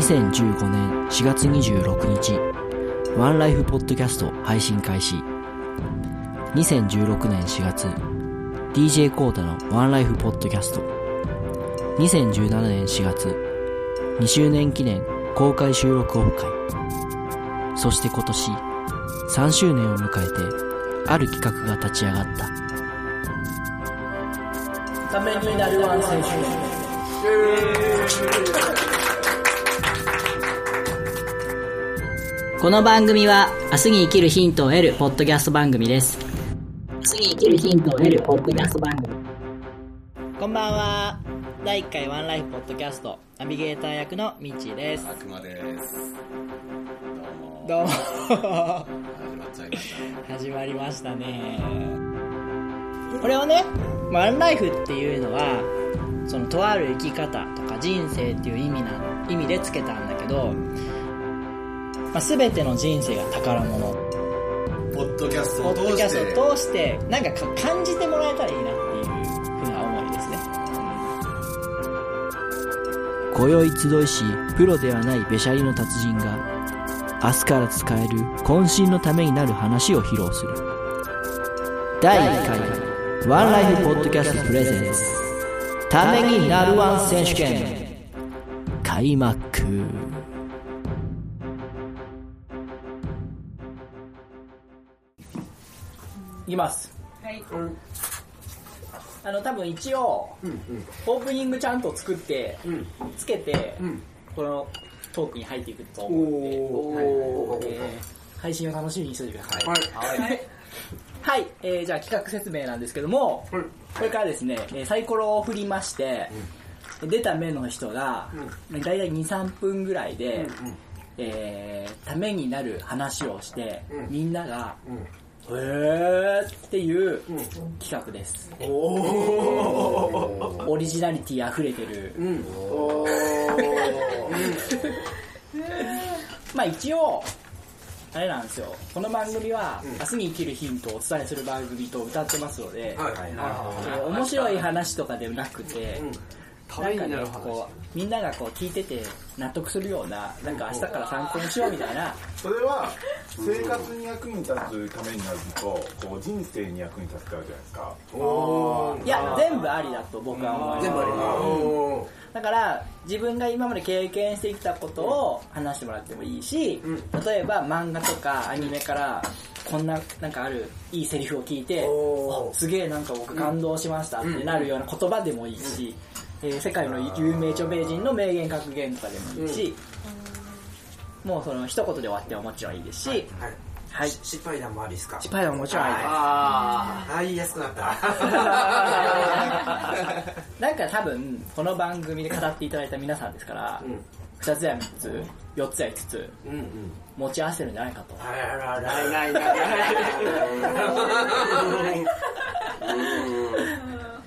2015年4月26日ワンライフポッドキャスト配信開始。2016年4月 DJ コータのワンライフポッドキャスト2017年4月2周年記念公開収録オフ会そして今年3周年を迎えてある企画が立ち上がった。ためになるワン選手。この番組は明日に生きるヒントを得るポッドキャスト番組です明日に生きるヒントを得るポッドキャスト番組こんばんは第1回ワンライフポッドキャストナビゲーター役のミッチーです悪魔です。どうも。どうも始まっちゃいました。始まりましたねこれをねワンライフっていうのはそのとある生き方とか人生っていう意味な意味でつけたんだけど、まあ、全ての人生が宝物。ポッドキャストを通して、通してなんかか感じてもらえたらいいなっていうふうな思いですね。今宵集いしプロではないべしゃりの達人が明日から使える渾身のためになる話を披露する。第1回ワンライフポッドキャストプレゼンツ。ためになるワン選手権。開幕いきます。はい。あの多分一応、オープニングちゃんと作って、つけて、このトークに入っていくと思うんで、はいえー配信を楽しみにしておいてください。はい。はい、えーじゃあ企画説明なんですけども、これからですね、えーサイコロを振りまして、出た目の人が、大体2、3分ぐらいで、えーためになる話をして、みんなが、へーっていう企画です。オリジナリティ溢れてる。まあ一応、あれなんですよ。この番組は、明日に生きるヒントをお伝えする番組と歌ってますので、えー面白い話とかではなくて、なんかね、こう、みんながこう聞いてて納得するような、なんか明日から参考にしようみたいな、それは生活に役に立つためになるとこう人生に役に立つってあるじゃないですか。いや、全部ありだと僕は思います。全部ありだから、自分が今まで経験してきたことを話してもらってもいいし、例えば漫画とかアニメから、こんな、なんかあるいいセリフを聞いて、あすげえなんか僕感動しましたってなるような言葉でもいいし、えー世界の有名著名人の名言格言とかでもいいし、もうその一言で終わってももちろんいいですし、はい。はい。失敗談もありですか？失敗談ももちろんありです。ああ、言いやすくなった。なんか多分、この番組で語っていただいた皆さんですから、二つや三つ、四つや五つ、うんうん。持ち合わせるんじゃないかと。あらららららら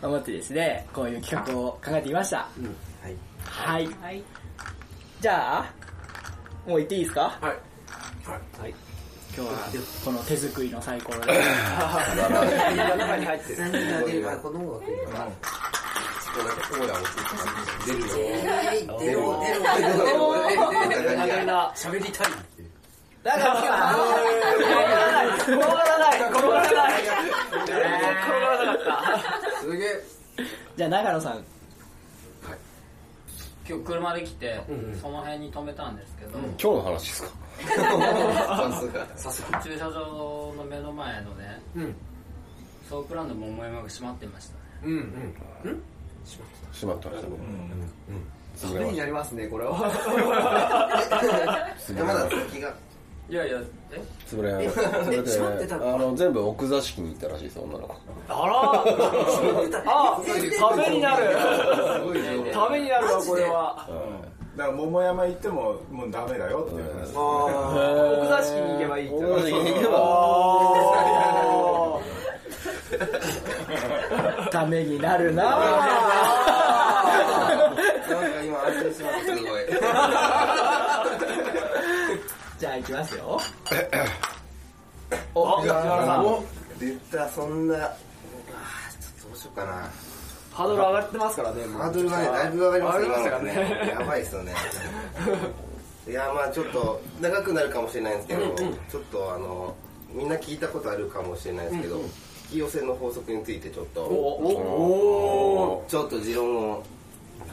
思ってですね、こういう企画を考えてみました。はい。はい。はい。じゃあ、もう行っていいですか？はい。はい。今日は、この手作りのサイコロで。中に入ってる。何が出る。か、この音楽にか。出る。よ。出る。よ。出る。よ。喋りたいって。だからさ、転がらない、転がらない。すげえ。じゃあ、長野さん、今日車で来て、うんその辺に止めたんですけど、今日の話ですか？早速。駐車場の目の前のね、うん。ソープランド桃山が閉まってましたね。うんうん。うんしまっしまったね。た。潰れましりますね、これは。た。まだ気が。いやいや、え？潰れ、潰れ閉まってたて、あの、全部奥座敷に行ったらしいです、女の。子。あためになる。ためになるわこれは。だから桃山行ってももうダメだよっていう話。奥座敷に行けばいいって奥座敷に行けば、ためになるな。ぁ。なんか今安心します、すごい。じゃあ行きますよ。お藤原さん。出た、そんな。あーちょっとどうしようかな。ハードル上がってますからねハードルがねだいぶ上がりますからね。ねやばいですよね。いやまあちょっと長くなるかもしれないんですけど、ちょっとあのみんな聞いたことあるかもしれないですけど、引き寄せの法則についてちょっと。おちょっと持論を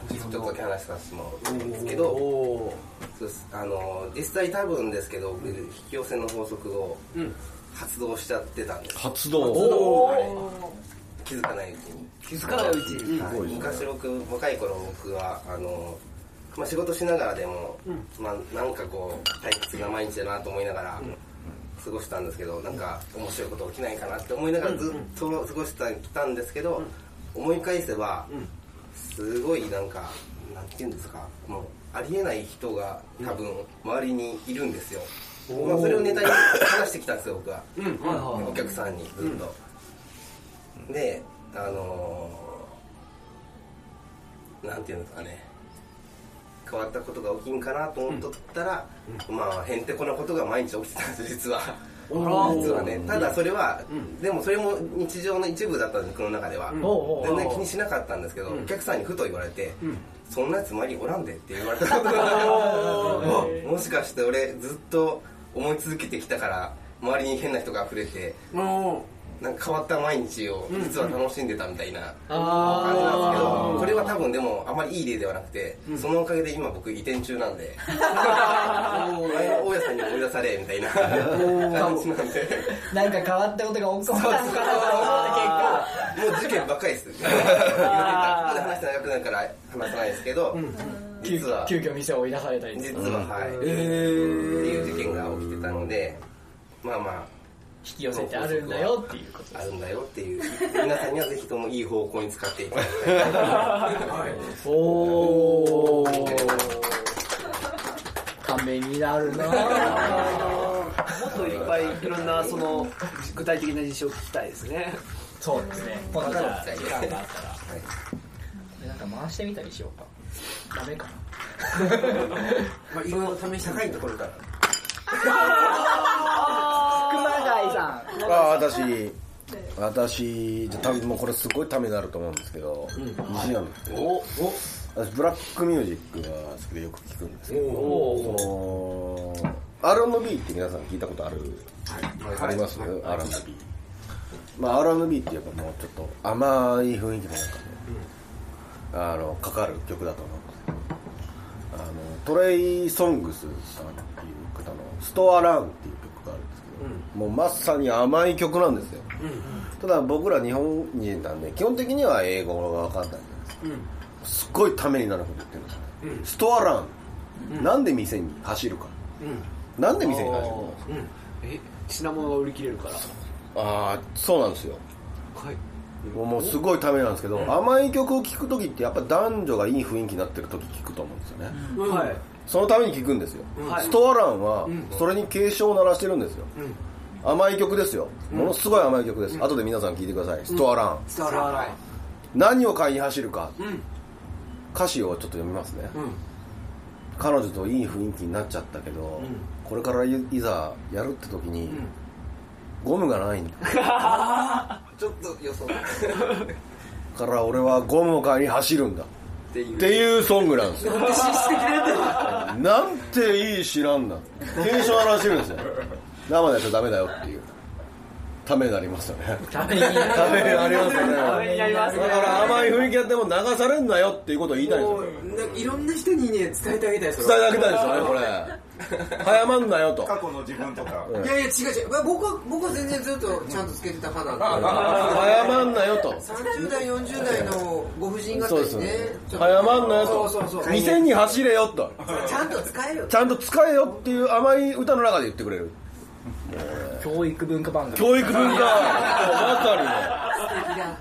ちょっとだけ話させてもらうんですけどおそうです。あの実際多分ですけど僕引き寄せの法則をん。発動しちゃってたんです。発動。はい。気づかないうちに。気づかないうちに。はい、昔僕若い頃僕はあの、まあ、仕事しながらでも、まあ、なんかこう退屈な毎日だなと思いながら過ごしたんですけどなんか面白いこと起きないかなって思いながらずっと過ごしてきたんですけど、思い返せば、すごいなんかなんていうんですかもうありえない人が多分周りにいるんですよ、まあ、それをネタに話してきたんですよ僕は。はいお客さんにずっと、であのーなんていうんですかね。変わったことが起きんかなと思っとったら、まあへんてこなことが毎日起きてたんです実は実はねただそれは、でもそれも日常の一部だったんです僕の中では、全然気にしなかったんですけど、お客さんにふと言われて、そんなやつ周りにおらんでって言われた。ことがもしかして俺ずっと思い続けてきたから周りに変な人が溢れてなんか変わった毎日を実は楽しんでたみたいな感じなんですけどこれは多分でもあまりいい例ではなくてそのおかげで今僕移転中なんで 前の大家さんに追い出されみたいな感じなんで。なんか変わったことが起こったのかなと思った結果。もう事件ばっかりです。言うてた。話して長くなるから話さないですけど急実は。急遽店を追い出されたり実ははい。っていう事件が起きてたのでまあまあ引き寄せてあるんだよっていうことあるんだよっていう。皆さんにはぜひともいい方向に使っていただきたい。なおおためになるな。もっといっぱいいろんなその具体的な事象を聞きたいですねそうですね。今度じゃあ時間があったらはいなんか回してみたりしようか。ダメか まあ、いろいろ試し高いところからな熊谷さんあ私。私じゃ多分もうこれすごいためになると思うんですけど、自信あるんですけど私ブラックミュージックが好きでよく聞くんですけどその R&B って皆さん聞いたことある、あります？R&B まあ R&B ってやっぱもうちょっと甘い雰囲気の中で、あのかかる曲だと思うんですけどあのトレイ・ソングスさん。っていう方の「ストアラン」っていう曲があるんですけど、もうまさに甘い曲なんですよ、ただ僕ら日本人なんで基本的には英語が分かんないじゃないですか、すっごいためになること言ってるんですよ、ストアラン、なんで店に走るか、なんで店に走るか、え品物が売り切れるから？ああそうなんですよ。はい。もうすごいためなんですけど、甘い曲を聴く時ってやっぱ男女がいい雰囲気になってる時聴くと思うんですよね、はいそのために聴くんですよ、はい。ストアランはそれに警鐘を鳴らしてるんですよ、甘い曲ですよ。ものすごい甘い曲です、後で皆さん聴いてください。ストアラン、スターラー何を買いに走るか、歌詞をちょっと読みますね、彼女といい雰囲気になっちゃったけど、これからいいざやるって時に、ゴムがないんだ。ちょっと予想。から俺はゴムを買いに走るんだっていう。っていうソングなんですよ。なんていい詩なんだ警鐘を鳴らしてるんですよ。生でやっちゃダメだよっていう。ためになりますよね。ためになりますよね。ためになりますね。だから甘い雰囲気やっても流されんなよっていうことを言いたいんですよ。いろんな人にね伝えてあげたい伝えてあげたいですよねこれ早まんなよと。過去の自分とか。うん。いやいや違う違う。まあ僕は僕は全然ずっとちゃんとつけてた派なんで。早まんなよと。30代40代のご婦人そうです方にね早まんなよそうそうそう。と店に走れよと。ちゃんと使えよちゃんと使えよっていう甘い歌の中で言ってくれる。教育文化番組教育文化。ま さ素敵だ。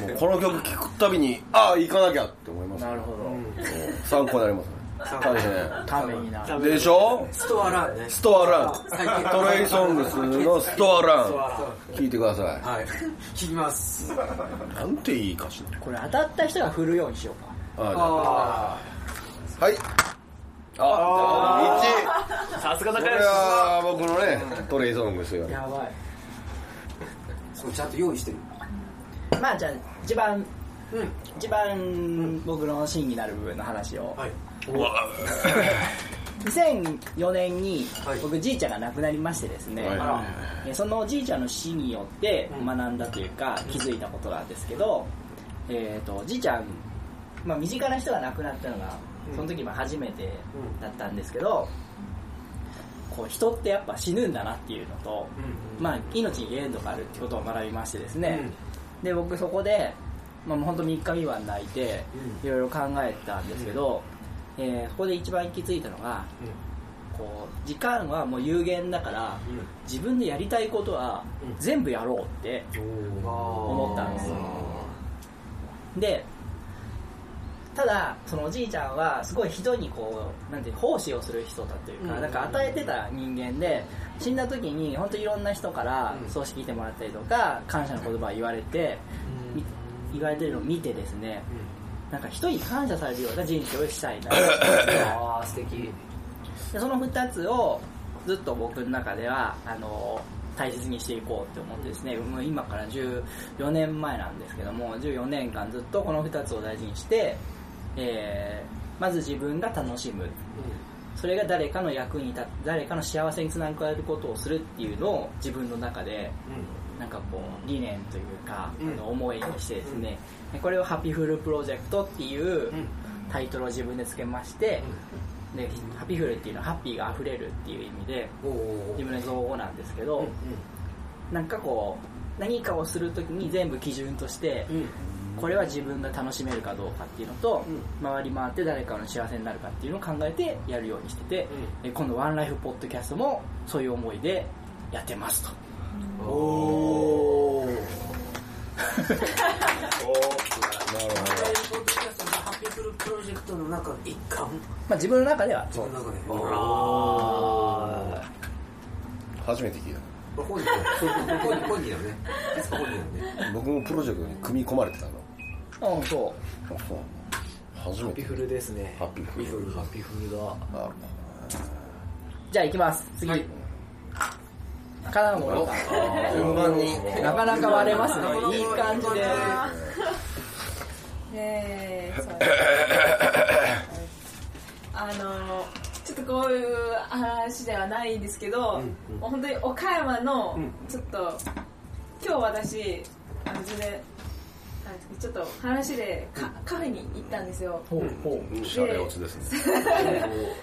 にねもうこの曲聴くたびにああ行かなきゃって思います。なるほうん。参考になりますね大変どためにな。るでしょ？ストアランね。ストアラン。トレイソングスのストアラン。聞いてくださはい。聞きます。いなんていい歌詞だこれ当たった人が振るようにしようか。あじゃあはい。ああさすが1これ僕のねトレイソングスよ。やばい。そうちゃんと用意してる？まあじゃあ一番一番僕の真になる部分の話を、はい2004年にはい。僕じいちゃんが亡くなりましてですね、はえそのおじいちゃんの死によって学んだというか気づいたことなんですけど、えー、とじいちゃん、まあ、身近な人が亡くなったのがその時も初めてだったんですけど、こう人ってやっぱ死ぬんだなっていうのと、まあ、命に限度があるってことを学びましてですね、で僕そこで、まあ、もう本当3日未満泣いていろいろ考えたんですけど、えーそこで一番行き着いたのが、こう時間はもう有限だから、自分でやりたいことは全部やろうって思ったんですでただそのおじいちゃんはすごい人にこうなんて奉仕をする人だというか、なんか与えてた人間で死んだ時に本当いろんな人から葬式来てもらったりとか感謝の言葉を言われて、み言われてるのを見てですね、なんか人に感謝されるような人生をしたいな。ああ素敵。でその2つをずっと僕の中ではあの大切にしていこうって思ってですね。もう今から14年前なんですけども14年間ずっとこの2つを大事にして、えーまず自分が楽しむ。それが誰かの役に立つ誰かの幸せにつながることをするっていうのを自分の中でなんかこう理念というか、あの思いにしてですね、これをハピフルプロジェクトっていうタイトルを自分でつけまして、でハピフルっていうのはハッピーが溢れるっていう意味で自分の造語なんですけど、なんかこう何かをするときに全部基準として、これは自分が楽しめるかどうかっていうのと、回り回って誰かの幸せになるかっていうのを考えてやるようにしてて、え今度ワンライフポッドキャストもそういう思いでやってますと。おおハッピーフルプロジェクトの中の一環。まあ自分の中では。そうの中で。あ初めて聞いた。本人そう本人本人だよね本人だよね。僕もプロジェクトに組み込まれてたの。うんそあそう初めてハッピーフルですね。ハッピーフル。ハッピーフルだあうじゃあ行きます。次、金本さ順番にんなかなか割れますね。いい感じで。えー、そう。あのちょっとこういう話ではないんですけど、もう本当に岡山のちょっと、今日私あの全然ちょっと話でカカフェに行ったんですよ。ほう。ほうシャレオツですね。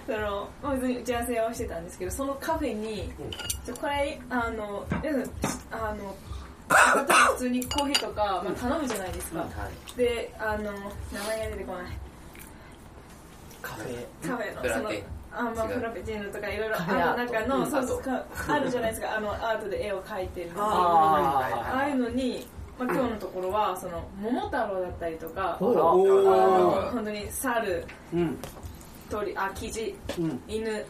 そのまあ別に打ち合わせをしてたんですけどそのカフェに、ちょこれあのあの普通にコーヒーとか、まあ、頼むじゃないですか、であの名前が出てこない。カフェ。カフェのそのあまあ、フラペチーノとかいろいろある中の、うん。そうそうかあるじゃないですか。あのアートで絵を描いてる。あああいうのに、まあ、今日のところはその桃太郎だったりとか、おあの本当に猿。うん。鳥あキジ、うん。犬、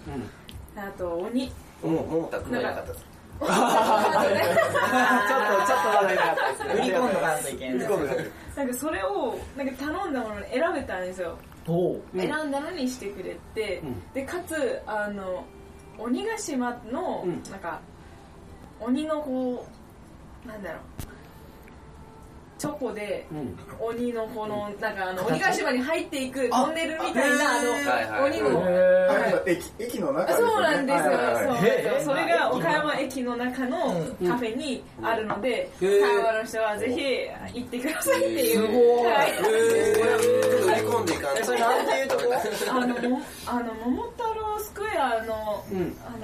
あと鬼。もうもうたくないなかった。ですちょっとちょっと話題なかったですね。売り込んどかんといけんなんかそれをなんか頼んだものに選べたんですよ、選んだのにしてくれて、でかつあの鬼ヶ島の、うん。なんか鬼のこうなんだろうチョコでうん。鬼のこのなんかあの鬼ヶ島に入っていくトンネルみたいなあの鬼の。あ駅駅の中あそうなんですよ、そう。それが岡山駅の中のカフェにあるので、うん。台湾の人はぜひ行ってくださいっていう、すごい。はい。売り込んでい。かんとそれなんていうとこ？あのもあの桃太郎スクエアの、うん。あの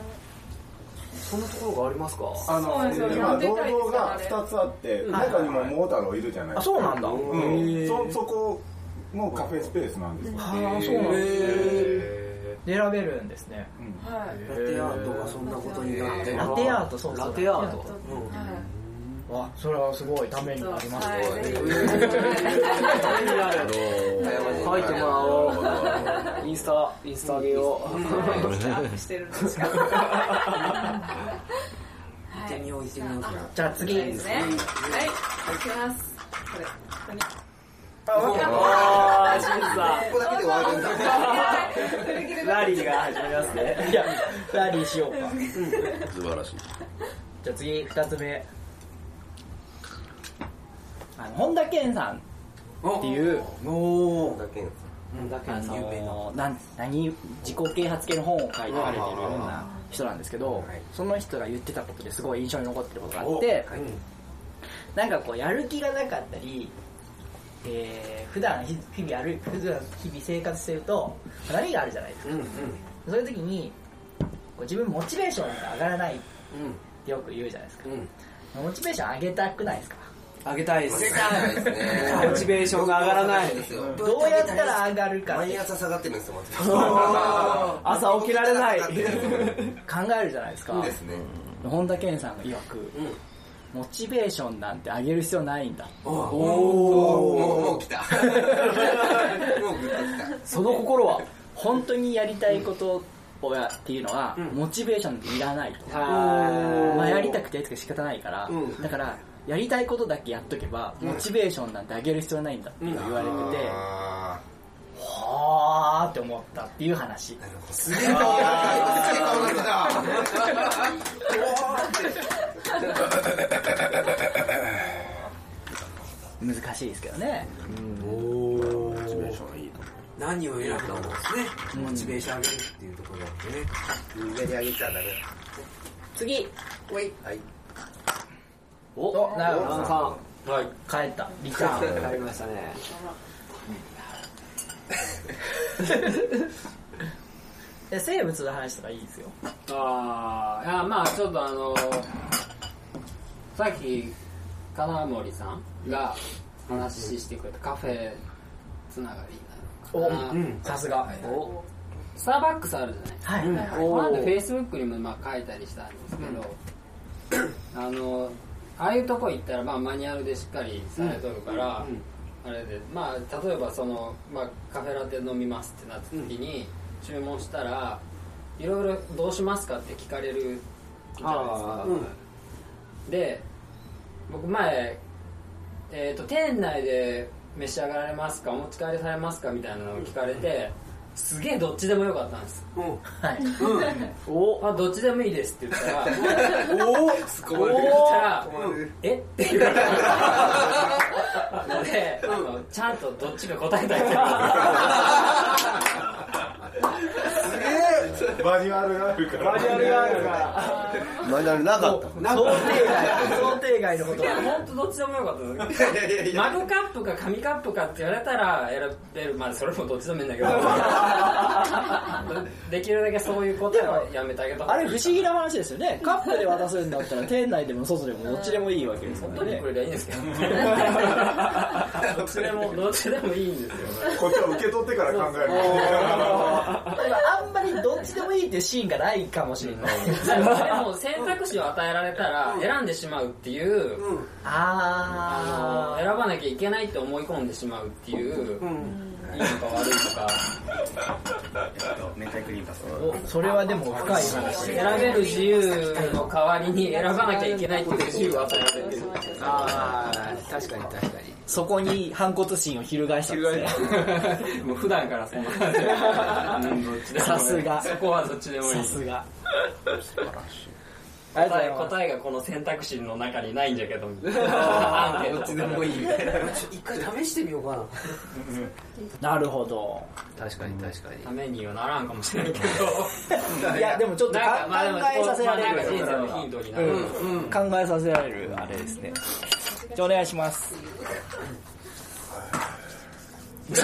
そんなところがありますか？あの今銅像が2つあって中にも桃太郎いるじゃないあですか。そうなんだ。うん。そそこのカフェスペースなんですよ。ああそうなんだ。選べるんですね。はい。ラテアートがそんなことになってる。ラテアートそうそう。ラテアート。はいわそれはすごいためになります はい。ね書いてもらおう。インスタインスタ上げよう。アップしてるんですか行ってみよう行ってみようじゃあ次はい。ですねはい。行きますこれここにああ、清水さここだけで終わるんだん、ラリーが始まりますね。い。やラリーしようか素晴らしい。じゃあ次2つ目あの本田健さん。っていう。おだけのあのな。ん何自己啓発系の本を書いてられているような人なんですけど、その人が言ってたことですごい印象に残ってることがあって、なんかこうやる気がなかったり、えー、普段日日々歩い普段日々生活してると波があるじゃないですか、そういう時にこう自分モチベーションが上がらないってよく言うじゃないですか、モチベーション上げたくないですか？あげたいです。上げたいですね。モチベーションが上がらない。どうやったら上がるか毎朝下がってるんですよ朝起きられない。考えるじゃないですか。ですね。本田健さんが曰く、モチベーションなんて上げる必要ないんだ。おおもうもう来た。もうグッと来た。その心は本当にやりたいことをやっていうのは、モチベーションっていらないと、まあ、やりたくてやって仕方ないから、だからやりたいことだけやっとけば、モチベーションなんて上げる必要ないんだって言われてて、あはーって思ったっていう話。ー。すげえ顔が出た難しいですけどね。モチベーションがいいと何を選ぶかもですね、モチベーション上げるっていうところなんでね。上に上げちゃダメ次。おい。はいおなるほど。さん。はい。帰った。リターン。帰りましたね。で生物の話とかいいですよ。あーいやまあちょっとあのさっき金森さんが話してくれたカフェつながりなのかな。さすが。おスターバックスあるじゃないですか、はい。はいはい。この後フェイスブックにもまあ書いたりしたんですけど、あのああいうとこ行ったらまあマニュアルでしっかりされとるから、あれでまあ例えばその、まあ、カフェラテ飲みますってなった時に、注文したらいろいろどうしますかって聞かれるじゃないですか、で僕前、えー、と店内で召し上がられますかお持ち帰りされますかみたいなのを聞かれてすげえどっちでもよかったんです。はい。お。あどっちでもいいですって言ったらおおすごい言ったらえって言われたのであのちゃんとどっちか答えたいと思いマニュアルがあるから。マニュアルがあるから。マニュアルなかった想定外。想定外のこといや本当どっちでもよかった。マグカップか紙カップかって言われたら選べる。まあそれもどっちでもいいんだけど。できるだけそういう答えはやめてあげた方あれ不思議な話ですよね。カップで渡すんだったら店内でも外でもどっちでもいいわけですからね。本当にこれでいいんですけど。どっちでもどっちでもいいんですよこっちは受け取ってから考えるあんまりどっちでもいいっていうシーンがないかもしれない。でも選択肢を与えられたら選んでしまうっていう、ああの選ばなきゃいけないって思い込んでしまうっていう、いいのか悪いのか明太クリームパスーおそれはでも深い話選べる自由の代わりに選ばなきゃいけないっていう自由を与えられてるああ、確かに確かに。そこに反骨心を翻したんですねもう普段からそん。な感じさすが。そこはどっちでもいいさすが答え答えがこの選択肢の中にないんじゃけど アンケート。どっちでもいい。みたいな一回試してみようかな。なるほど。確かに確かに。ためにはならんかもしれんけど。いやでもちょっと考えさせられる。人生のヒントになる、考えさせられる。あれですね。じゃあお願いします。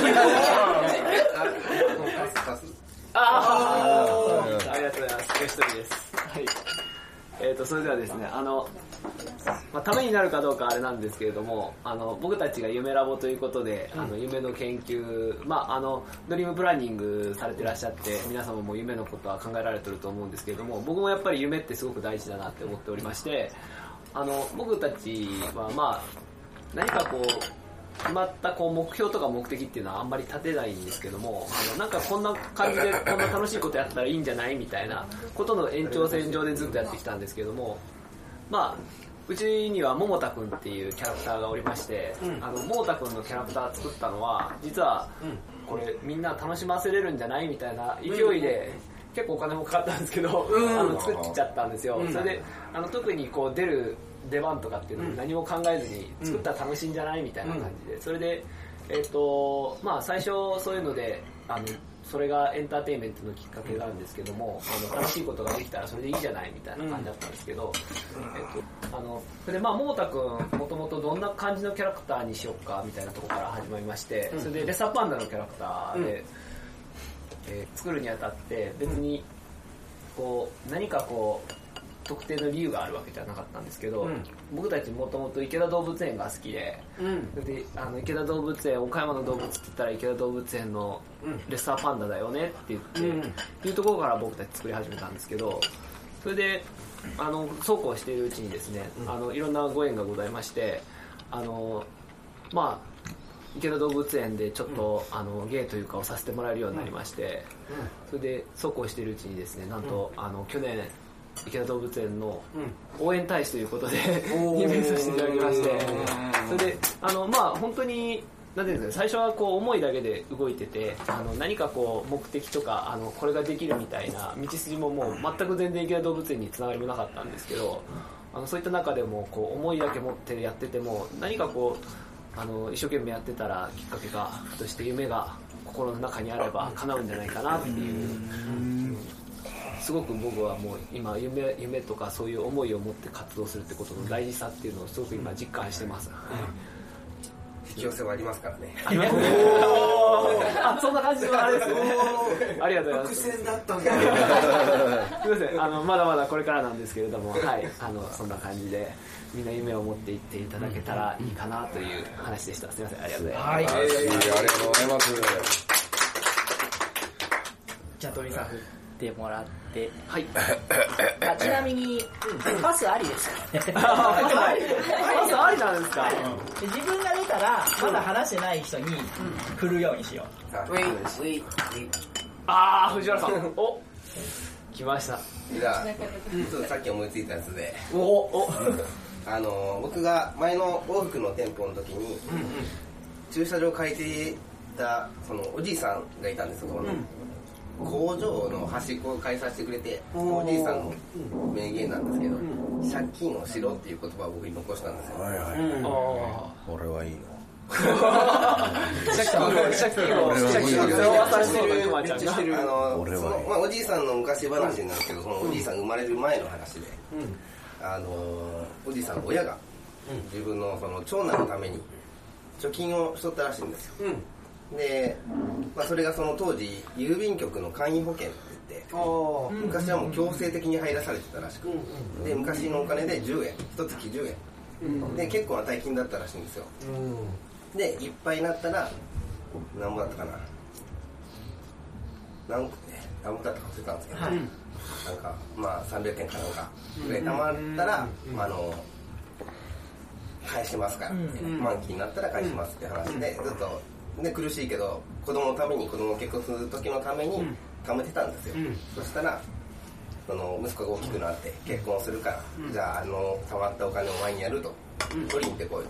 パスありがとうございます。ゲストリです。はい。えっ、と、それではですね、あの、まあ、ためになるかどうかあれなんですけれども、あの、僕たちが夢ラボということで、あの、夢の研究、まあ、あの、ドリームプランニングされてらっしゃって、皆様も夢のことは考えられてると思うんですけれども、僕もやっぱり夢ってすごく大事だなって思っておりまして、あの、僕たちは、まあ、何かこう、決まったこう目標とか目的っていうのはあんまり立てないんですけども、あのなんかこんな感じでこんな楽しいことやったらいいんじゃないみたいなことの延長線上でずっとやってきたんですけども、まあ、うちには桃田くんっていうキャラクターがおりまして、あの桃田くんのキャラクター作ったのは、実はこれみんな楽しませれるんじゃないみたいな勢いで、結構お金もかかったんですけど、あの作っちゃったんですよ。それであの特にこう出る出番とかっていうのも何も考えずに作ったら楽しいんじゃないみたいな感じで、それで、えっ、とまあ最初そういうのであのそれがエンターテインメントのきっかけなんですけども、あの楽しいことができたらそれでいいじゃないみたいな感じだったんですけど、えっと、あのそれでまあ桃田君もともとどんな感じのキャラクターにしようかみたいなところから始まりまして、それでレッサーパンダのキャラクターで、えー作るにあたって別にこう何かこう特定の理由があるわけじゃなかったんですけど、僕たちもともと池田動物園が好きで、であの池田動物園岡山の動物って言ったら池田動物園のレッサーパンダだよねって言って、いうところから僕たち作り始めたんですけどそれであのそうこうしているうちにですね、あのいろんなご縁がございましてあのまあ池田動物園でちょっと、あの芸というかをさせてもらえるようになりまして、それでそうこうしているうちにですねなんと、あの去年池田動物園の応援大使ということで任命させていただきまして。それであのまあ本当になんていうんですかね最初はこう思いだけで動いててあの何かこう目的とかあのこれができるみたいな道筋ももう全く全然池田動物園につながりもなかったんですけどあのそういった中でもこう思いだけ持ってやってても何かこうあの一生懸命やってたらきっかけがふとして夢が心の中にあれば叶うんじゃないかなっていう。すごく僕はもう今夢夢とかそういう思いを持って活動するってことの大事さっていうのをすごく今実感してます。引き寄せはありますからねありますね。あ、そんな感じのあれですね。ありがとうございます。伏線だったんだすみません、あのまだまだこれからなんですけれども、はい、あのそんな感じでみんな夢を持っていっていただけたらいいかなという話でした。すみません、ありがとうございます。はい。ありがとうございます。じゃあ、鳥さんてもらって。はい。あちなみに、パスありですか？ね。あ、パスありなんですか？で自分が出たら、まだ話してない人に振るようにしよあウェイウェイあー、藤原さん、お、来ました。じゃあちょっとさっき思いついたやつで。お、お、あの僕が前の往復の店舗の時に、駐車場借りていたそのおじいさんがいたんですよ、この工場の端っこを借りさせてくれて、おじいさんの名言なんですけど、借金をしろっていう言葉を僕に残したんですよ、はいはい。あ俺はい。いの。ー、借金を、借金を、借金を背負わさせてるくまちゃんが。あの俺はまあ、おじいさんの昔話なんですけど、そのおじいさん生まれる前の話で、あのおじいさんの親が自分のその長男のために貯金をしとったらしいんですよ、で、まあ、それがその当時郵便局の簡易保険って言って昔はもう強制的に入らされてたらしく、で昔のお金で10円一月10円、で結構な大金だったらしいんですよ、でいっぱいになったら何ぼだったかな。何何ぼだったか忘れたんですけど、なんかまあ300円かなんかぐらい貯まったら、あの返しますから満期になったら返しますって話で、ずっとで苦しいけど子供のために子供を結婚する時のために貯めてたんですよ、そしたらその息子が大きくなって結婚するから、じゃああの貯まったお金を前にやると、取りに行ってこい、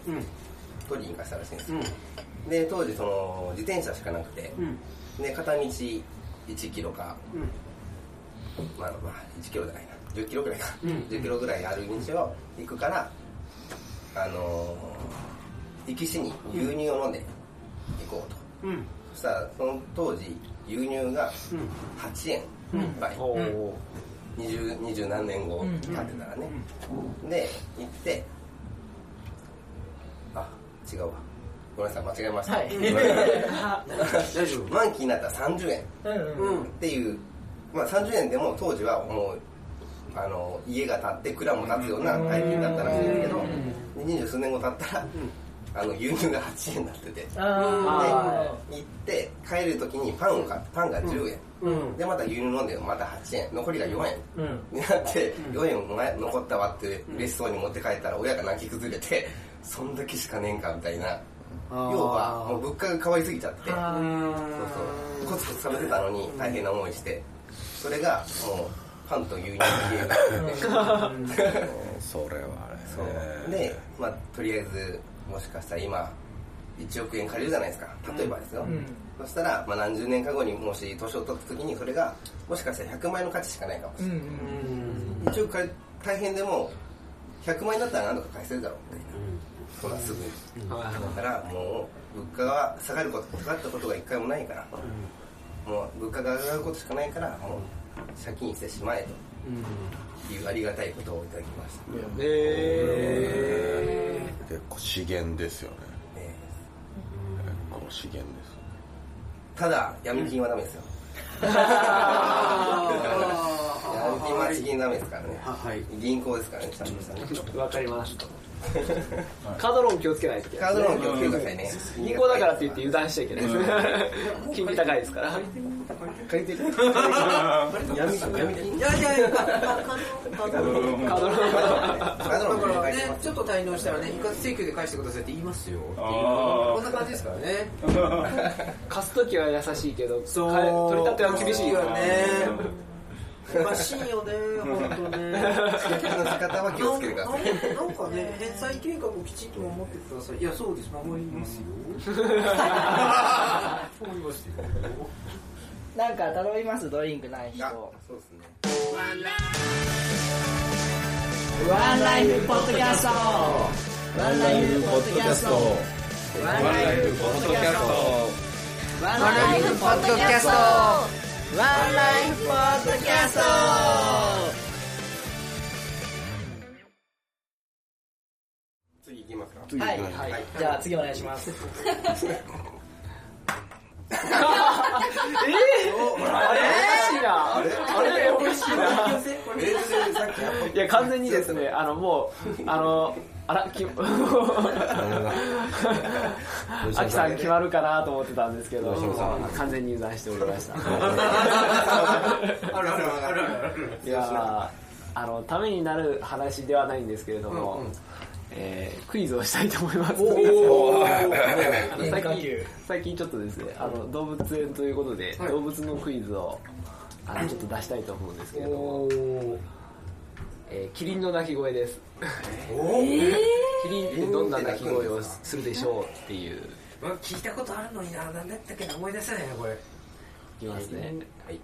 取りに行かせたらしいんですよ、で当時その自転車しかなくて、で片道1キロか、まあまあ1キロじゃないな。10キロぐらいか、10キロぐらいある道を行くからあのー行きしに牛乳を飲んで行こうと、そしたらその当時牛乳が8円1杯、おー。二十二十何年後経ってたらね、で行ってあ違うわ。ごめんなさい間違えました、はい。大丈夫満期になったら30円。う。うん。うん。っていう、まあ、30円でも当時はもうあの家が建って蔵も建つような大金だったらしいんですけど、で二十数年後経ったら、あの牛乳が8円になってて、であ行って帰る時にパンを買ってパンが10円、でまた牛乳飲んでまた8円。残りが4円、ーうん。になって4円お前残ったわって嬉しそうに持って帰ったら親が泣き崩れてそんだけしかねえんかみたいな。要はもう物価が変わりすぎちゃって。そうそう。コツコツ食べてたのに大変な思いして。それがもうパンと牛乳のゲームってそれはそう。あれね。で、まあ、とりあえずもしかしたら今1億円借りるじゃないですか。例えばですよ、そしたら、まあ、何十年か後にもし年を取った時にそれがもしかしたら100万円の価値しかないかもしれない、1億借り大変でも100万円だったら何とか返せるだろうみたいな、そんなすぐに、だからもう物価が下がること下がったことが一回もないから、もう物価が上がることしかないからもう借金してしまえというありがたいことをいただきました、え結構資源ですよね。ね。結構資源ですただ闇金はダメですよ。闇金は資金ダメですからね。はい。銀行ですからねちゃんとしたわかりますカードローン気をつけないといけないカードローン気をつけてくださいね。銀行だからって言って油断しちゃいけないです 金利高いですから借りてる闇闇いやいやいやカードローンカードローンだから返して。ますねちょっと滞納したらね一括請求で返してくださいって。言いますよっていうこんな感じですからね貸す時は優しいけどそう取り立て。は厳しいよねおかしいよね本当ね請求の仕方は気をつけてくださいなんかね返済計画をきちんと守って。くださいいやそうです守りますよ守りますよなんか頼みますドリンクない人。あそうですね。ワンライフポッドキャスト。ワンライフポッドキャスト。ワンライフポッドキャスト。ワンライフポッドキャストワンライフポッドキャスト次行きます。かはい、はい。じゃあ次お願いします えあれ美味しいな。あれ？美味しいな。いや完全にですねあのもう。あのあらきアキさん決まるかなと思ってたんですけど完全に油断しておりました。あるあるあるあるあるいやーあのためになる話ではないんですけれども、えークイズをしたいと思います。あの 最近最近ちょっとですね、あの動物園ということで、動物のクイズをあのちょっと出したいと思うんですけれども、えーキリンの鳴き声です。キリンってどんな鳴き声をするでしょうっていう、聞いたことあるのにな何だったっけな思い出せないなこれ。いきますね。はい。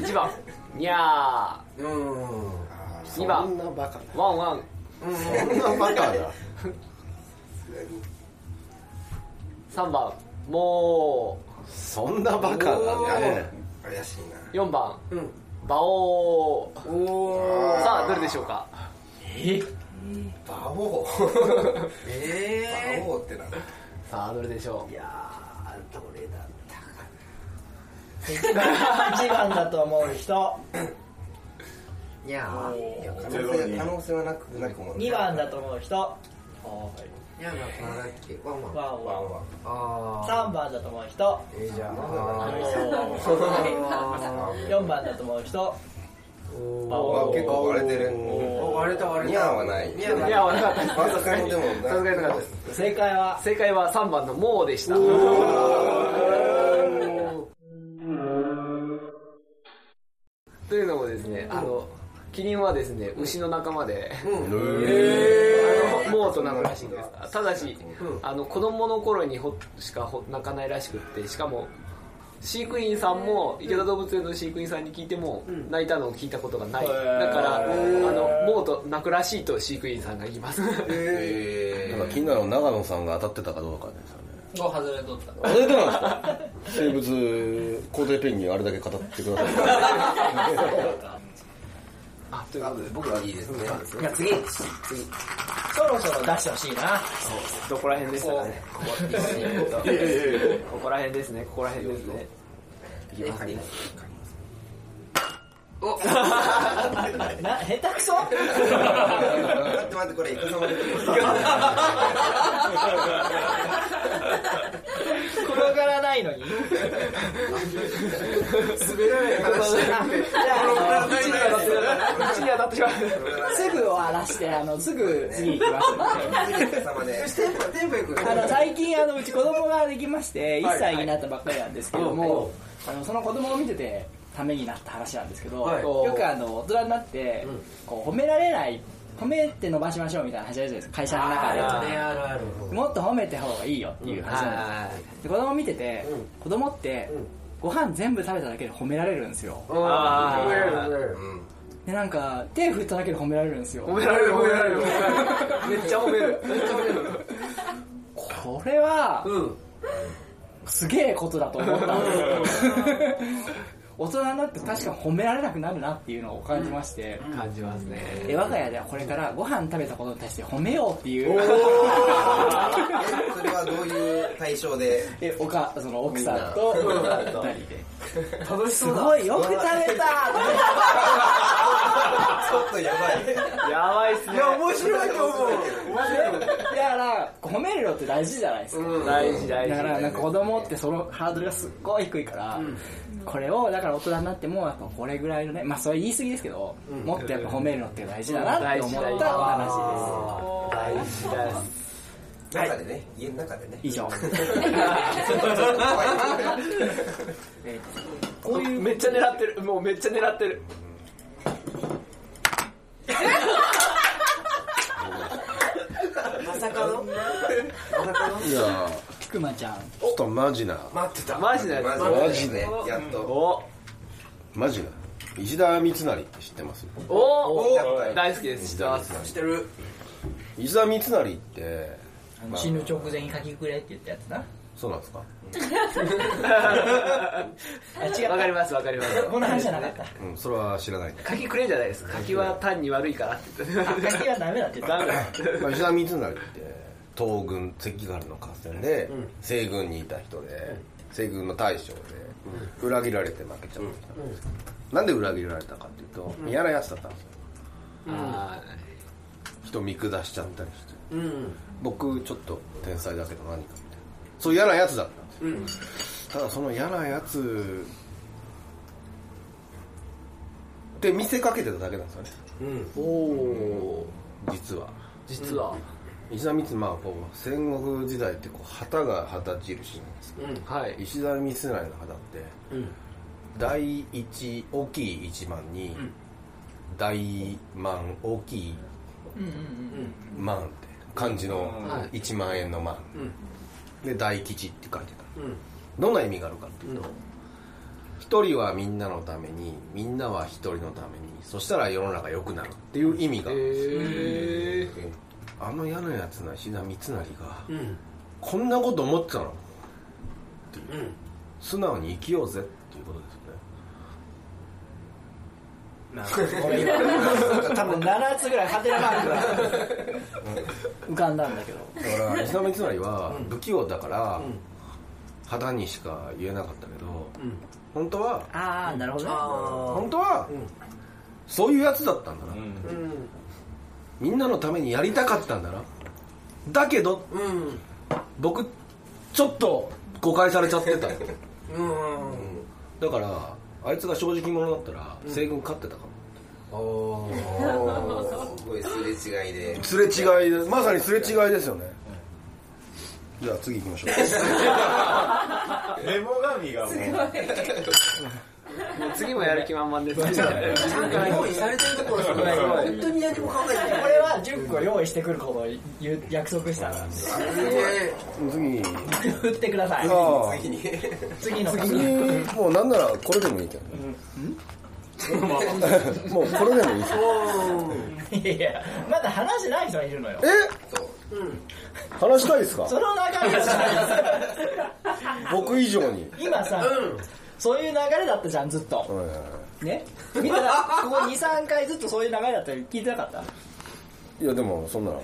1番、にゃうん。ー。2番、ワンワン。そんなバカだ。3番、もそんなバカだね。怪しいな。う。4番、うん。バオー。おさあ、どれでしょうか？バオ えバオってなんだ。さあ、どれでしょう？いやーどれだ1 番だと思う人 いやーいや可能性可能性はなくなくも2番だと思う人。い。やなんだっけワンワン。ワンワン。あ3番だと思う人。えー、じゃああの4番だと思う人。あ結構割れてる。お割れた割れた。ニャーはない。ニャーい。や、悪かった。です。まさかのでもさすがになかったです。正解は。正解は3番のモーでした。キリンはですね、牛の仲間で、モーと鳴くらしいんです。ただし、あの、子供の頃にほしかほ鳴かないらしくって、しかも、飼育員さんも、池田動物園の飼育員さんに聞いても、泣いたのを聞いたことがない。だから、あの、モーと鳴くらしいと飼育員さんが言います。えなんか気になるのは長野さんが当たってたかどうかですよね。5外れとった。あれでなんですか？生物皇帝ペンギンあれだけ語ってください あ、ということで、僕はいいですね。じゃあ次。そろそろ出してほしいな。どこら辺でしたかね。ここ。ここら辺ですね。ここら辺ですね。いきますね。な下手くそ？待って待ってこれイカサマ出てくる転がらないのに。滑らない話。じゃあ口に当たってしまう。すぐ終わらしてあのすぐ次行きます。あの最近あのうち子供ができまして1歳になったばっかりなんですけども、あのその子供を見ててためになった話なんですけど、はい。よくあの大人になって、こう褒められない褒めて伸ばしましょうみたいな話あるじゃないですか。会社の中で。もっと褒めた方がいいよっていう話なんです、で子供見てて、子供って、ご飯全部食べただけで褒められるんですよ、あー。うん。でなんか手振っただけで褒められるんですよ。褒められる褒められる。めっちゃ褒める。めっちゃ褒める。これは、すげえことだと思ったんですよ大人になって確か褒められなくなるなっていうのを感じまして、感じますね。え我が家ではこれからご飯食べたことに対して褒めようっていう。え それはどういう対象で？えおかその奥さんと二人で。楽しすごいよく食べた。ちょっとやばい。やばいっすね。いや面白いと思う。だから褒めるのって大事じゃないですか、大事大事。だからなんか子供ってそのハードルがすっごい低いから、これをだから大人になってもやっぱこれぐらいのねまあそれ言い過ぎですけど、もっとやっぱ褒めるのって大事だなって思ったお話大事です。中でね家の中でね。です以上 こういう。めっちゃ狙ってる。もうめっちゃ狙ってる まさかの？いや。くまちゃん。ちょっとマジな。待ってた。マジなやつ。ママジで。やっとお。マジな。石田三成って知ってます？お。お大好きです。知ってます。してる。石田三成ってまあ死ぬ直前に書きくれって言ったやつなそうなんですか？あ 違わかりますわかります。こんな話じゃなかった。うんそれは知らない柿くれんじゃないです柿は単に悪いからって。言って書きはダメだって言った。ダメだ。まあ石田三成って東軍関ヶ原の合戦で西軍にいた人で西軍の大将で裏切られて負けちゃったんですけどなんで裏切られたかっていうと嫌なやつだったんですよ。あ人見下しちゃったりして。うん。僕ちょっと天才だけど何かそう嫌なやつだったんですよ。ただその嫌なやつって見せかけてただけなんですよね。ーおー。実は。実は。石田三成まあこう戦国時代ってこう旗が旗印なんですけど。はい。石田三成の旗って、第一大きい一万に、大万大きい万って漢字のはい。1万円の万、で大吉って書いてた、どんな意味があるかっていうと一、人はみんなのためにみんなは一人のためにそしたら世の中良くなるっていう意味が、えあの嫌なやつな石田三成が、こんなこと思ってたの。っていう、素直に生きようぜっていうことですよね。これ今多分7つぐらいハテナマークが浮かんだんだけど。だから石田三成は不器用だから肌にしか言えなかったけど本当はああなるほどね。本当はそういうやつだったんだな。みんなのためにやりたかったんだな。だけど僕ちょっと誤解されちゃってた。だからあいつが正直者だったら西軍勝ってたかもすごいすれ違いで。すれ違いでまさにすれ違いですよね。じゃあ次行きましょう。メモ紙がもう。次もやる気満々ですね。ちゃんと用意されてるところすごい本当に何も考えてない。これは10個用意してくることを約束したからすげえ次振ってください。次に次の次もうなんならこれでもいいけど もうこれでもいいですよ。いやまだ話してない人がいるのよ。え？話したいですか？その流れじゃない僕以上に。今さ、そういう流れだったじゃんずっと。ね？見てた？ここ23回ずっとそういう流れだった？ら聞いてなかった。いやでもそんなの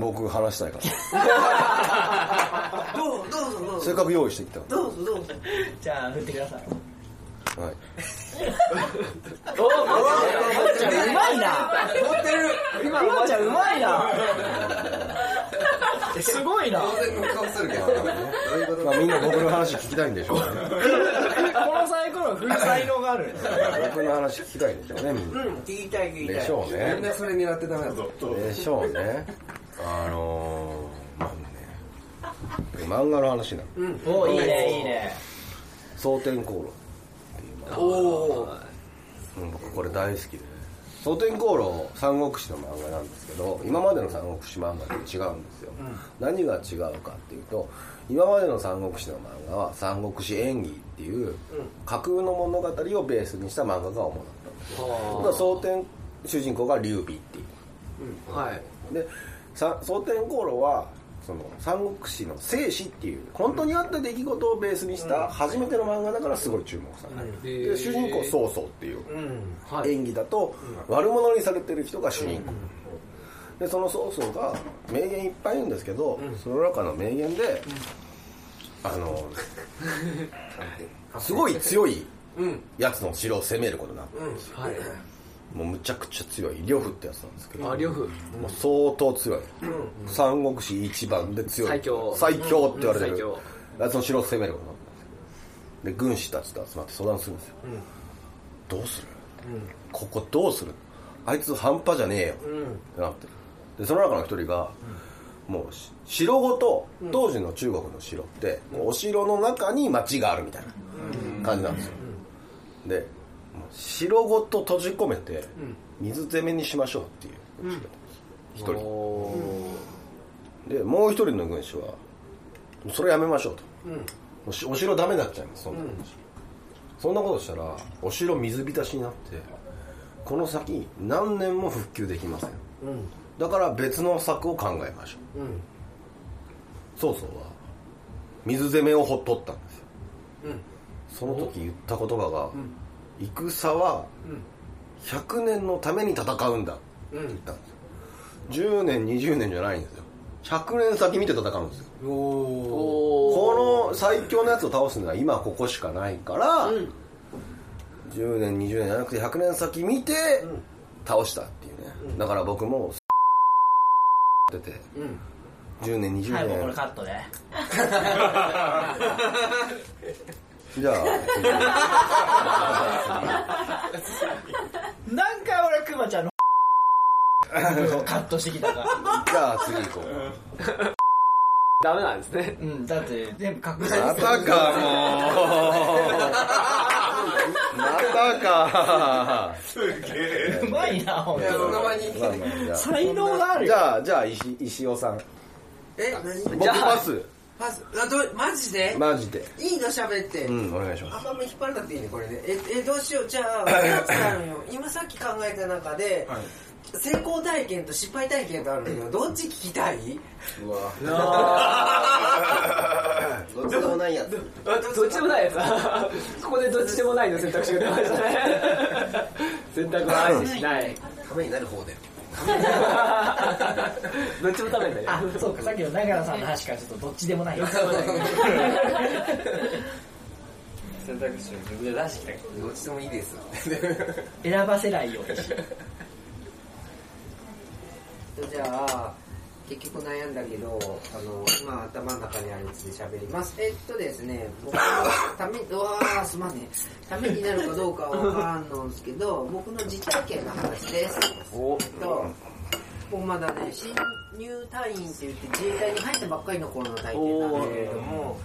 僕話したいから。どうぞどうぞどうぞ。せっかく用意してきたのどうぞどうぞ。じゃあ振ってくださいはい。ちゃんうまいな。持ってる今のちゃんうまいな。すごいなこ当然の顔するけどまあみんな僕の話聞きたいんでしょうね。のサイコロ振る才能がある。僕の話聞きたいんでしょうねうん。聞きたい聞きたい。でしょうみんねなそれ狙ってダメだぞでしょうね。あのー、まあね。漫画の話なの。おいいねいいね。蒼天航路おおうん僕これ大好きで。蒼天航路三国志の漫画なんですけど今までの三国志漫画と違うんですよ、何が違うかっていうと今までの三国志の漫画は三国志演義っていう架空の物語をベースにした漫画が主だったんですよ。だから蒼天主人公が劉備っていう。はい。でさ蒼天航路はその三国志の生死っていう本当にあった出来事をベースにした初めての漫画だからすごい注目される、で主人公曹操っていうはい。演技だと悪者にされてる人が主人公。でその曹操が名言いっぱい言うんですけど、その中の名言で、あの すごい強いやつの城を攻めることになって、はいもうむちゃくちゃ強い。呂布ってやつなんですけど。あ呂布もう相当強い、三国志一番で強い。最強。最強って言われてる。最強。やつの城を攻めることで軍師たちと集まって相談するんですよ、どうする、ここどうする？あいつ半端じゃねえよ、ってなってる。でその中の一人が、もうし城ごと当時の中国の城って、お城の中に町があるみたいな感じなんですよ、で城ごと閉じ込めて水攻めにしましょうっていう。一人で。もう一人の軍師はそれやめましょうと、もうしお城ダメになっちゃいますそんなことしたらそんなことしたらお城水浸しになってこの先何年も復旧できません、だから別の策を考えましょう、曹操は水攻めをほっとったんですよ、その時言った言葉が、戦は100年のために戦うんだ。って言ったんですよ10年20年じゃないんですよ。100年先見て戦うんですよ。この最強のやつを倒すのは今ここしかないから、10年20年じゃなくて100年先見て倒したっていうね、だから僕も出て、10年20年、はいもうこれカットで じゃあ。何回俺クマちゃんの カットしてきたかじゃあ次行こう。ダメなんですね。うんだって全部隠してまたかもう。またか。うまいな本いやその場に。まあまあじゃあ才能があるよ。じゃあじゃあ石石尾さん。え何？僕パスパスあどマジで？マジで。いいの？喋って、うんお願いします。あんま引っ張らなくていいねこれね。ええどうしよう？じゃあ2つあるよ。今さっき考えた中で、成功体験と失敗体験とあるんだけどどっち聞きたい？うわ。どっちでもないやつ。どっちでもないやつ。ここでどっちでもないの選択肢が出ましたね。選択はないしないためになる方で どっちも食べたよ。あそうかさっきの長野さんの話からちょっとどっちでもない。選択肢を自分で出してきたどっちでもいいです。選ばせないよ じゃあ結局悩んだけどあの今頭の中にあるやつで喋ります。えっとですね僕のためうわーすまんね。ためになるかどうかは分からんのですけど僕の実体験の話です。お。と僕まだね新入隊員って言って自衛隊に入ったばっかりの頃の体験なんだけれども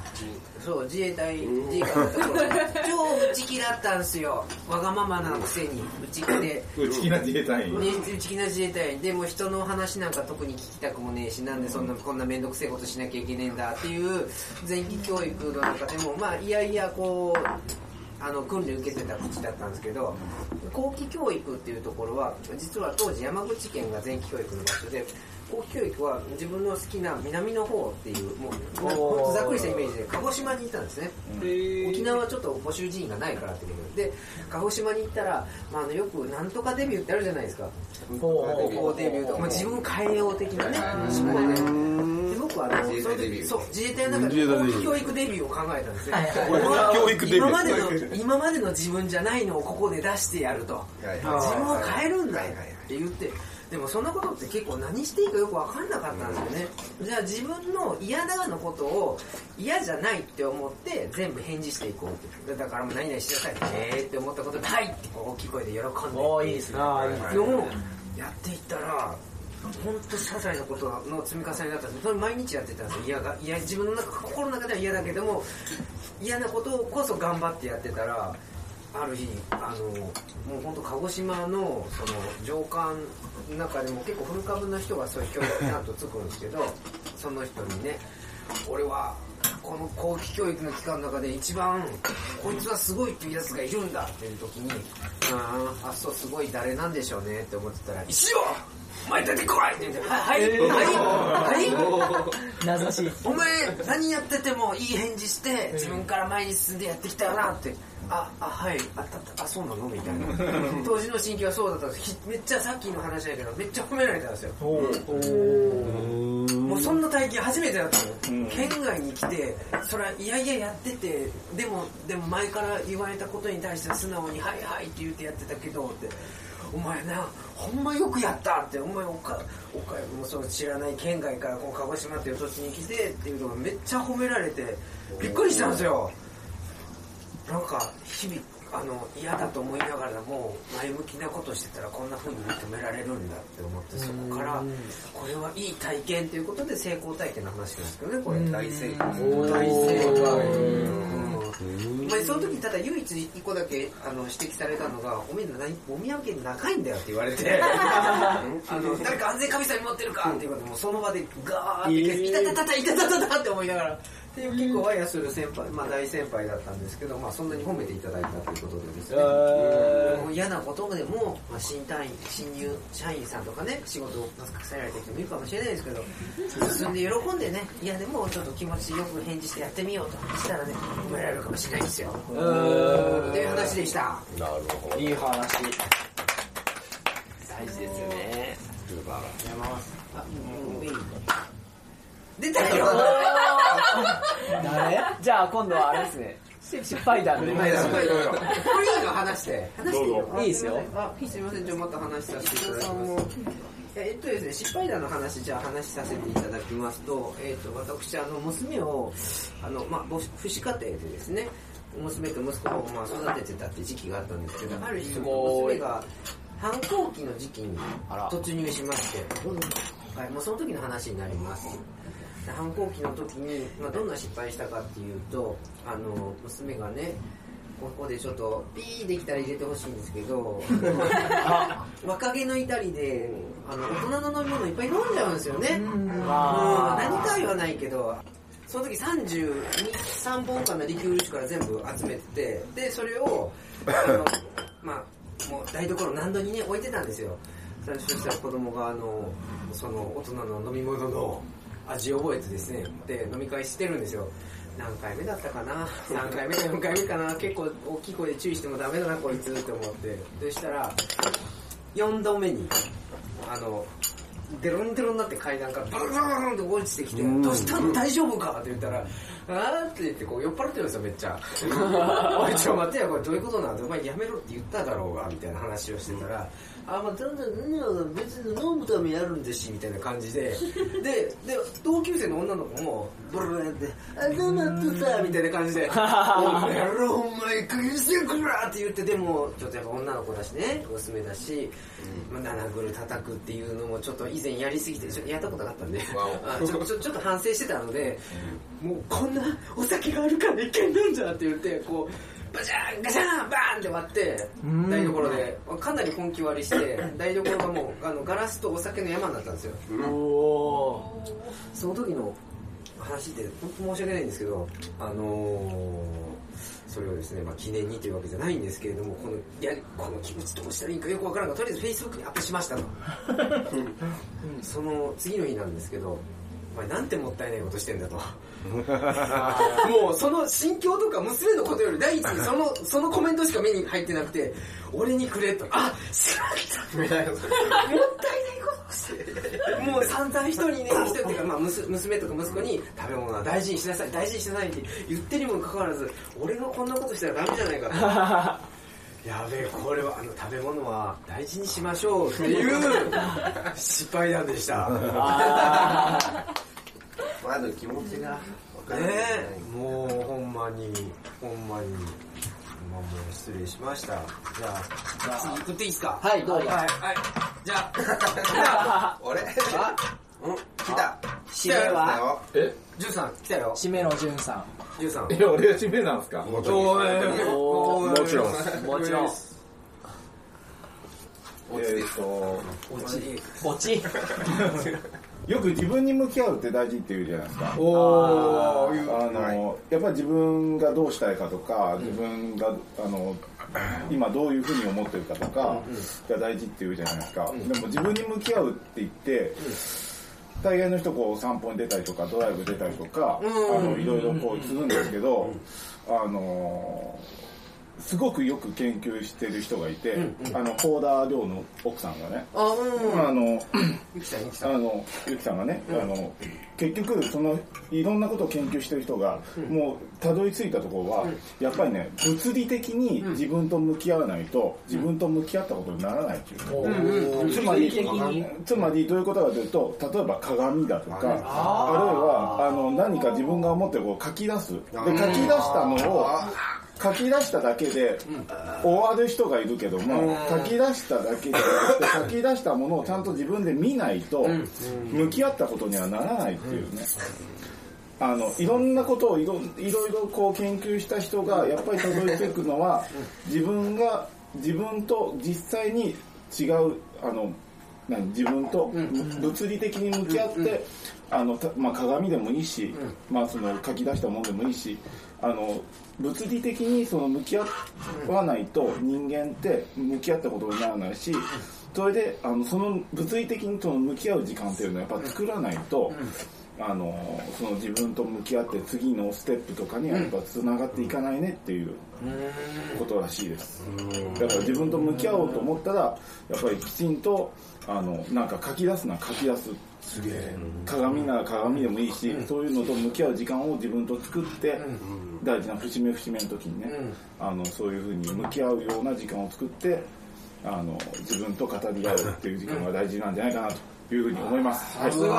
そう自衛隊自衛官だった頃超内気だったんですよ。わがままなくせに内気で。内気な自衛隊員。ね、内気な自衛隊員。でも人の話なんか特に聞きたくもねえしなんでそんなこんな面倒くせえことしなきゃいけねえんだっていう前期教育の中でもまあいやいやこうあの訓練受けてた口だったんですけど後期教育っていうところは実は当時山口県が前期教育の場所で後期教育は自分の好きな南の方っていうもうざっくりしたイメージで鹿児島に行ったんですね。沖縄はちょっと募集人員がないからってことで鹿児島に行ったら、まあ、あのよくなんとかデビューってあるじゃないですか。高校デビューとか、まあ、自分変えよう的なね思考でで僕はあの自衛隊デビューそう自衛隊の中で教育デビューを考えたんですよ教育デビュー。今までの今までの自分じゃないのをここで出してやるとはいはい。自分を変えるんだっはいはいはいて言ってでもそんなことって結構何していいかよく分かんなかったんですよね。じゃあ自分の嫌だのことを嫌じゃないって思って全部返事していこうって。だからもう何々しなさいえーって思ったことではいってこう大きい声で喜んでおーいいですね。やっていったら本当些細なことの積み重ねだったんですそれ毎日やってたんですよ。嫌がいや自分の中心の中では嫌だけども嫌なことをこそ頑張ってやってたらある日あのもう本当鹿児島のその上官の中でも結構古株の人がそういう教育ちゃんとつくんですけどその人にね俺はこの後期教育の期間の中で一番こいつはすごいっていうやつがいるんだっていう時にああそうすごい誰なんでしょうねって思ってたら「石尾お前出てこい!」って言って「はいはいはいはい名指しお前何やっててもいい返事して自分から前に進んでやってきたよな」って。あ、あ、はい、あったった、あ、そうなの？みたいな。当時の心境はそうだったんです。めっちゃさっきの話だけど、めっちゃ褒められたんですよ。もうそんな体験初めてだったの、県外に来てそれはいやいややっててでもでも前から言われたことに対して素直に「はいはい」って言ってやってたけどって「お前なほんまよくやった」って「お前おかおかもうその知らない県外からこう鹿児島っていう土地に来てっていうのがめっちゃ褒められてびっくりしたんですよ。なんか日々あの嫌だと思いながらも前向きなことしてたらこんな風に認められるんだって思ってそこからこれはいい体験ということで成功体験の話なんですけどねこれ。大成功。大正解うん。まあ、その時ただ唯一一個だけあの指摘されたのが「おみお土産長いんだよ」って言われて。あの誰か安全神様持ってるかっていうことでもうその場でガーって消す「いたたたたいたたたた」って思いながらっていう結構ワイヤする先輩、まあ、大先輩だったんですけど、まあ、そんなに褒めていただいたということでですね、もう嫌なことでも、まあ、新隊員新入社員さんとかね仕事を任せられた人もいるかもしれないですけど進んで喜んでねいやでもちょっと気持ちよく返事してやってみようとしたらね褒められるかもしれないんですよ。っていう話でした。なるほど。いい話。大事ですよね。出たよ。誰？じゃあ今度はあれですね。失敗談で。これいいの話して。話していいよい。いですよ。あすいませんじゃあまた話させていただきます。えっとですね失敗談の話じゃあ話させていただきますと,、えっと私あの娘をあの、まあ、母父子家庭でですね娘と息子をまあ育ててたって時期があったんですけどある日娘が反抗期の時期に突入しまして、はい、もうその時の話になります反抗期の時に、まあ、どんな失敗したかっていうとあの娘がねここでちょっとピーできたら入れてほしいんですけど 若気の至りであの大人の飲み物いっぱい飲んじゃうんですよね。うん。何かは言わないけどその時33本間のリキュール酒から全部集めててでそれをあのまあもう台所何度にね置いてたんですよ。そしたら子供があのその大人の飲み物の味を覚えてですねで飲み会してるんですよ。何回目だったかな？3回目か4回目かな？結構大きい声で注意してもダメだなこいつって思って。そしたら4度目にあのデロンデロンになって階段からブルブルブルって落ちてきて「どうしたの？大丈夫か?」って言ったら「あー」って言ってこう酔っ払ってるんですよめっちゃ「おいちょ待ってよこれどういうことなんだ？お前やめろって言っただろうが」みたいな話をしてたら「あまあだんだん別に飲むためにやるんですし」みたいな感じで。でで同級生の女の子もブルブルって「あどうなってた」みたいな感じで「お前やろお前クイズくら!」って言ってでもちょっとやっぱ女の子だしね娘だし、まあ、七ぐる叩くっていうのもちょっと以前やりすぎてちょっとやったことがあったんで。あちょちょちょっと反省してたのでもうこんなお酒があるからいけんなんじゃって言ってこうバチャンガチャンバーンって割って台所でかなり本気割りして台所がもうあのガラスとお酒の山になったんですよ。その時の話で本当申し訳ないんですけどあのーそれをですね、まあ、記念にというわけじゃないんですけれどもこのやこの気持ちどうしたらいいかよくわからんがとりあえずフェイスブックにアップしましたと。その次の日なんですけどお前なんてもったいないことしてんだと。もうその心境とか娘のことより第一にその そのコメントしか目に入ってなくて俺にくれと。あ知らなかった。もったいないことをして。もう散々人にね人っていうか、まあ、娘娘とか息子に食べ物は大事にしなさい大事にしなさいって言ってにもかかわらず俺がこんなことしたらダメじゃないかと やべえこれはあの食べ物は大事にしましょうっていう失敗談でした。まず気持ちが分からない、ねえもうほんまにほんまに。まあもう失礼しました。じゃあ次行っていいですか？はいどうぞ。はいはい。じゃあじゃあ。俺 あうん来た締めはえ？ジュンさん来たよ。締めのじゅんさん。ジュンさん。え俺が締めなんですか？もちろんもちろんもちろん。えーっと落ち。ポチよく自分に向き合うって大事って言うじゃないですか。おあのやっぱり自分がどうしたいかとか自分があの今どういうふうに思ってるかとかが大事って言うじゃないですか、でも自分に向き合うって言って、大概の人こう散歩に出たりとかドライブ出たりとか、あのいろいろこうするんですけど、あのすごくよく研究してる人がいて、うんうん、あの高田亮の奥さんがねあ、うん、あのゆきさんゆきさん。あのゆきさんがね、うん、あの結局そのいろんなことを研究してる人が、うん、もうたどり着いたところは、やっぱりね物理的に自分と向き合わないと、自分と向き合ったことにならないっていう、つまりつまりどういうことかというと例えば鏡だとかあるいはあの何か自分が思ってこう書き出す。で書き出したのを書き出しただけで終わる人がいるけども、書き出しただけで書き出したものをちゃんと自分で見ないと向き合ったことにはならないっていうね。あのいろんなことをいろいろこう研究した人がやっぱりたどり着くのは自分が自分と実際に違うあの自分と物理的に向き合ってあの、まあ、鏡でもいいし、まあ、その書き出したものでもいいしあの物理的にその向き合わないと人間って向き合ったことにならないしそれであのその物理的にその向き合う時間っていうのはやっぱ作らないと。あのその自分と向き合って次のステップとかにはやっぱつながっていかないねっていうことらしいですだから自分と向き合おうと思ったらやっぱりきちんとあのなんか書き出すな書き出すすげえ。鏡なら鏡でもいいし、うん、そういうのと向き合う時間を自分と作って、うん、大事な節目節目の時にね、うん、あのそういうふうに向き合うような時間を作ってあの自分と語り合うっていう時間が大事なんじゃないかなというふうに思います。はい、すごい。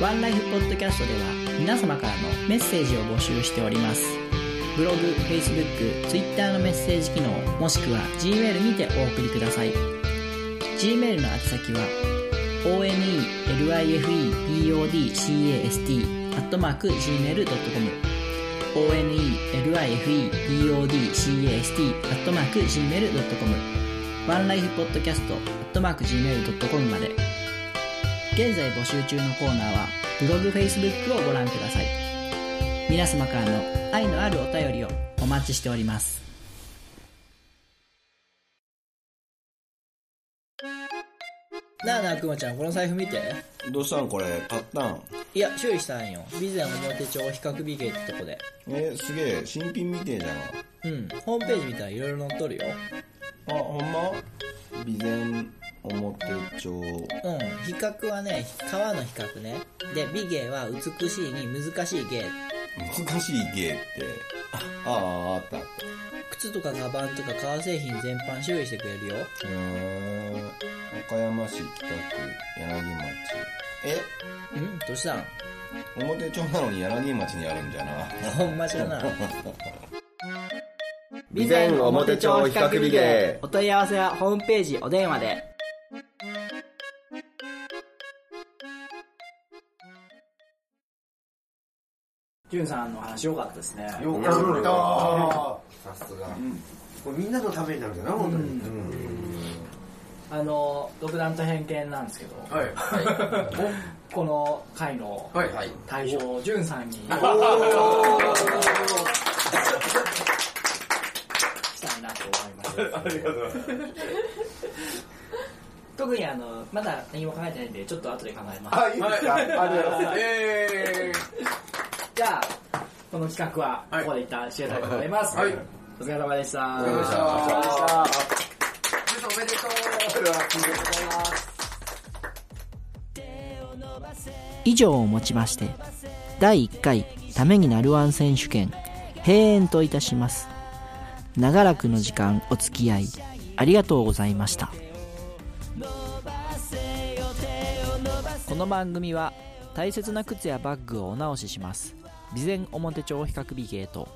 ワンライフポッドキャストでは皆様からのメッセージを募集しております。ブログ、Facebook、Twitter のメッセージ機能、もしくは Gmail にてお送りください。Gmail の宛先は onelifepodcast.gmail.com onelifepodcast.gmail.com ワンライフポッドキャスト .gmail.com まで現在募集中のコーナーはブログ、フェイスブックをご覧ください。皆様からの愛のあるお便りをお待ちしております。なあなあくまちゃん、この財布見て。どうしたんこれ買ったん？いや、修理したんよ。備前表帳比較美芸ってとこで。えすげえ、新品みてえじゃん。うん、ホームページ見たらいろいろ載っとるよ。あ、ほんま？備前表帳うん。比較はね川の比較ね。で美芸は美しいに難しい芸。難しい芸って。あああったあった。靴とかカバンとか革製品全般修理してくれるよ。へえ岡山市北区柳町。え？うんどうしたん？表町なのに柳町にあるんじゃな。ほんまじゃな。備前表町比較美芸。お問い合わせはホームページお電話でジュンさんの話良かったですね。よかった。さすが。これみんなのためになるんだな、本当に。あの、独断と偏見なんですけど、はい。この回の大将、ジュンさんに、したいなと思います。ありがとうございます。特にあの、まだ何も考えてないんで、ちょっと後で考えます。あ、いいですか、ありがとうございます。えーじゃあ、この企画はここで一旦終了でございます。はい。お疲れ様でした。お疲れ様でした。お疲れ様でした。おめでとう。おめでとう。ございます。以上をもちまして、第1回ためになるワン選手権、閉園といたします。長らくの時間お付き合い、ありがとう。ございました。の番組は大切な靴やバッグをお直しします。備前表町比較美ゲート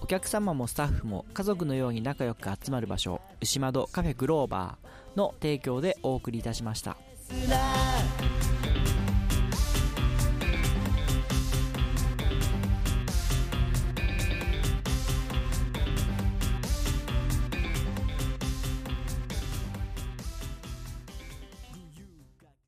お客様もスタッフも家族のように仲良く集まる場所牛窓カフェグローバーの提供でお送りいたしました。